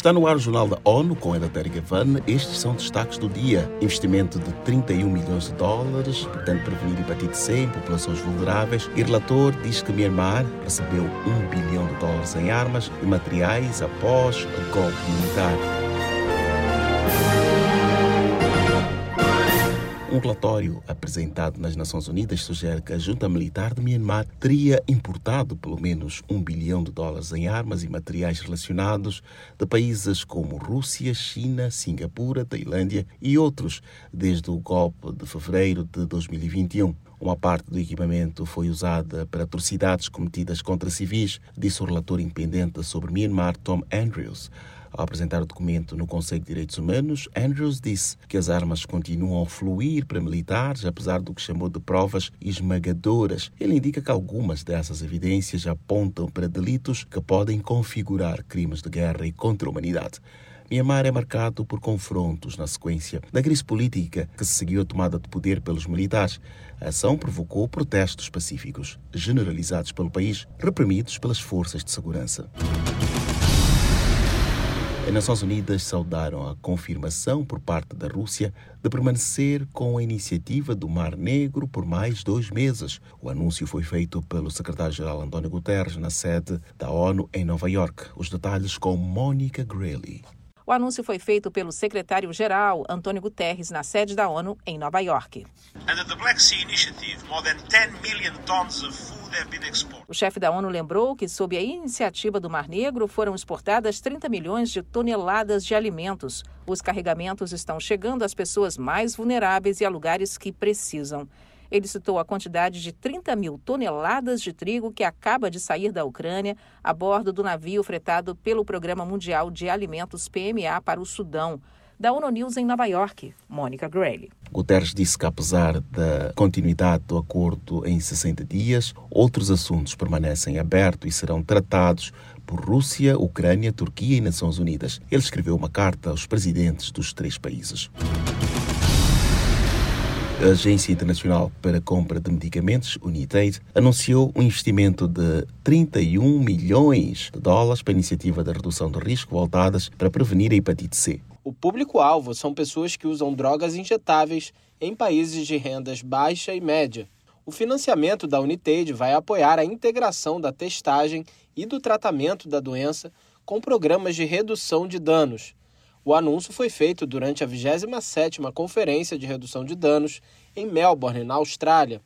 Está no ar o Jornal da ONU com Eleutério Gavan. Estes são destaques do dia. Investimento de 31 milhões de dólares, pretende prevenir hepatite C em populações vulneráveis. E relator diz que Myanmar recebeu 1 bilhão de dólares em armas e materiais após o golpe militar. Um relatório apresentado nas Nações Unidas sugere que a junta militar de Myanmar teria importado pelo menos um bilhão de dólares em armas e materiais relacionados de países como Rússia, China, Singapura, Tailândia e outros desde o golpe de fevereiro de 2021. Uma parte do equipamento foi usada para atrocidades cometidas contra civis, disse o relator independente sobre Myanmar, Tom Andrews. Ao apresentar o documento no Conselho de Direitos Humanos, Andrews disse que as armas continuam a fluir para militares, apesar do que chamou de provas esmagadoras. Ele indica que algumas dessas evidências apontam para delitos que podem configurar crimes de guerra e contra a humanidade. Myanmar é marcado por confrontos na sequência da crise política que se seguiu a tomada de poder pelos militares. A ação provocou protestos pacíficos, generalizados pelo país, reprimidos pelas forças de segurança. As Nações Unidas saudaram a confirmação por parte da Rússia de permanecer com a iniciativa do Mar Negro por mais dois meses. O anúncio foi feito pelo secretário-geral António Guterres na sede da ONU em Nova York. Os detalhes com Mônica Grayley. O anúncio foi feito pelo secretário-geral Antônio Guterres na sede da ONU em Nova York. O chefe da ONU lembrou que, sob a iniciativa do Mar Negro, foram exportadas 30 milhões de toneladas de alimentos. Os carregamentos estão chegando às pessoas mais vulneráveis e a lugares que precisam. Ele citou a quantidade de 30 mil toneladas de trigo que acaba de sair da Ucrânia a bordo do navio fretado pelo Programa Mundial de Alimentos PMA para o Sudão. Da ONU News em Nova York, Mônica Grayle. Guterres disse que, apesar da continuidade do acordo em 60 dias, outros assuntos permanecem abertos e serão tratados por Rússia, Ucrânia, Turquia e Nações Unidas. Ele escreveu uma carta aos presidentes dos três países. A Agência Internacional para a Compra de Medicamentos, UNITAID, anunciou um investimento de 31 milhões de dólares para a iniciativa de redução de risco voltadas para prevenir a hepatite C. O público-alvo são pessoas que usam drogas injetáveis em países de rendas baixa e média. O financiamento da Unitaid vai apoiar a integração da testagem e do tratamento da doença com programas de redução de danos, o anúncio foi feito durante a 27ª Conferência de Redução de Danos em Melbourne, na Austrália.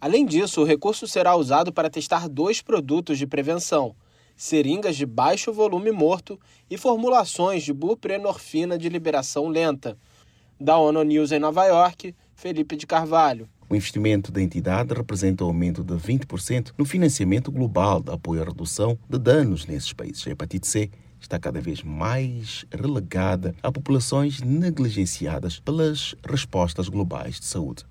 Além disso, o recurso será usado para testar dois produtos de prevenção, seringas de baixo volume morto e formulações de buprenorfina de liberação lenta. Da ONU News em Nova York, Felipe de Carvalho. O investimento da entidade representa um aumento de 20% no financiamento global de apoio à redução de danos nesses países. A hepatite C está cada vez mais relegada a populações negligenciadas pelas respostas globais de saúde.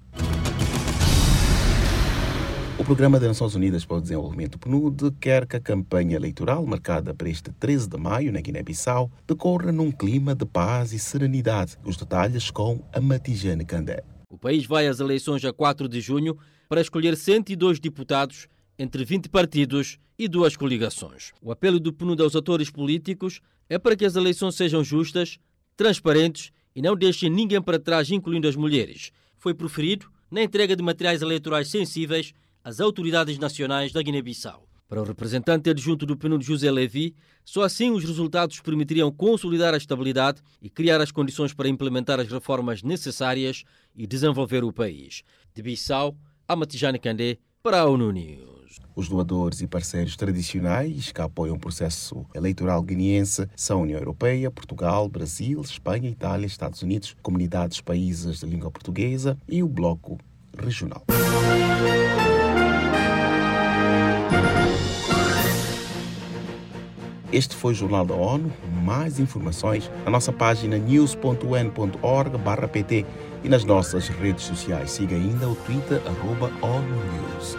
O Programa das Nações Unidas para o Desenvolvimento PNUD quer que a campanha eleitoral, marcada para este 13 de maio na Guiné-Bissau, decorra num clima de paz e serenidade. Os detalhes com a Matijane Candé. O país vai às eleições a 4 de junho para escolher 102 deputados entre 20 partidos e duas coligações. O apelo do PNUD aos atores políticos é para que as eleições sejam justas, transparentes e não deixem ninguém para trás, incluindo as mulheres. Foi proferido na entrega de materiais eleitorais sensíveis às autoridades nacionais da Guiné-Bissau. Para o representante adjunto do PNUD, José Levi, só assim os resultados permitiriam consolidar a estabilidade e criar as condições para implementar as reformas necessárias e desenvolver o país. De Bissau, a Matijane Candé, para a ONU News. Os doadores e parceiros tradicionais que apoiam o processo eleitoral guineense são a União Europeia, Portugal, Brasil, Espanha, Itália, Estados Unidos, comunidades países de língua portuguesa e o Bloco Regional. Este foi o Jornal da ONU. Mais informações na nossa página news.un.org/pt e nas nossas redes sociais. Siga ainda o Twitter, arroba ONU News.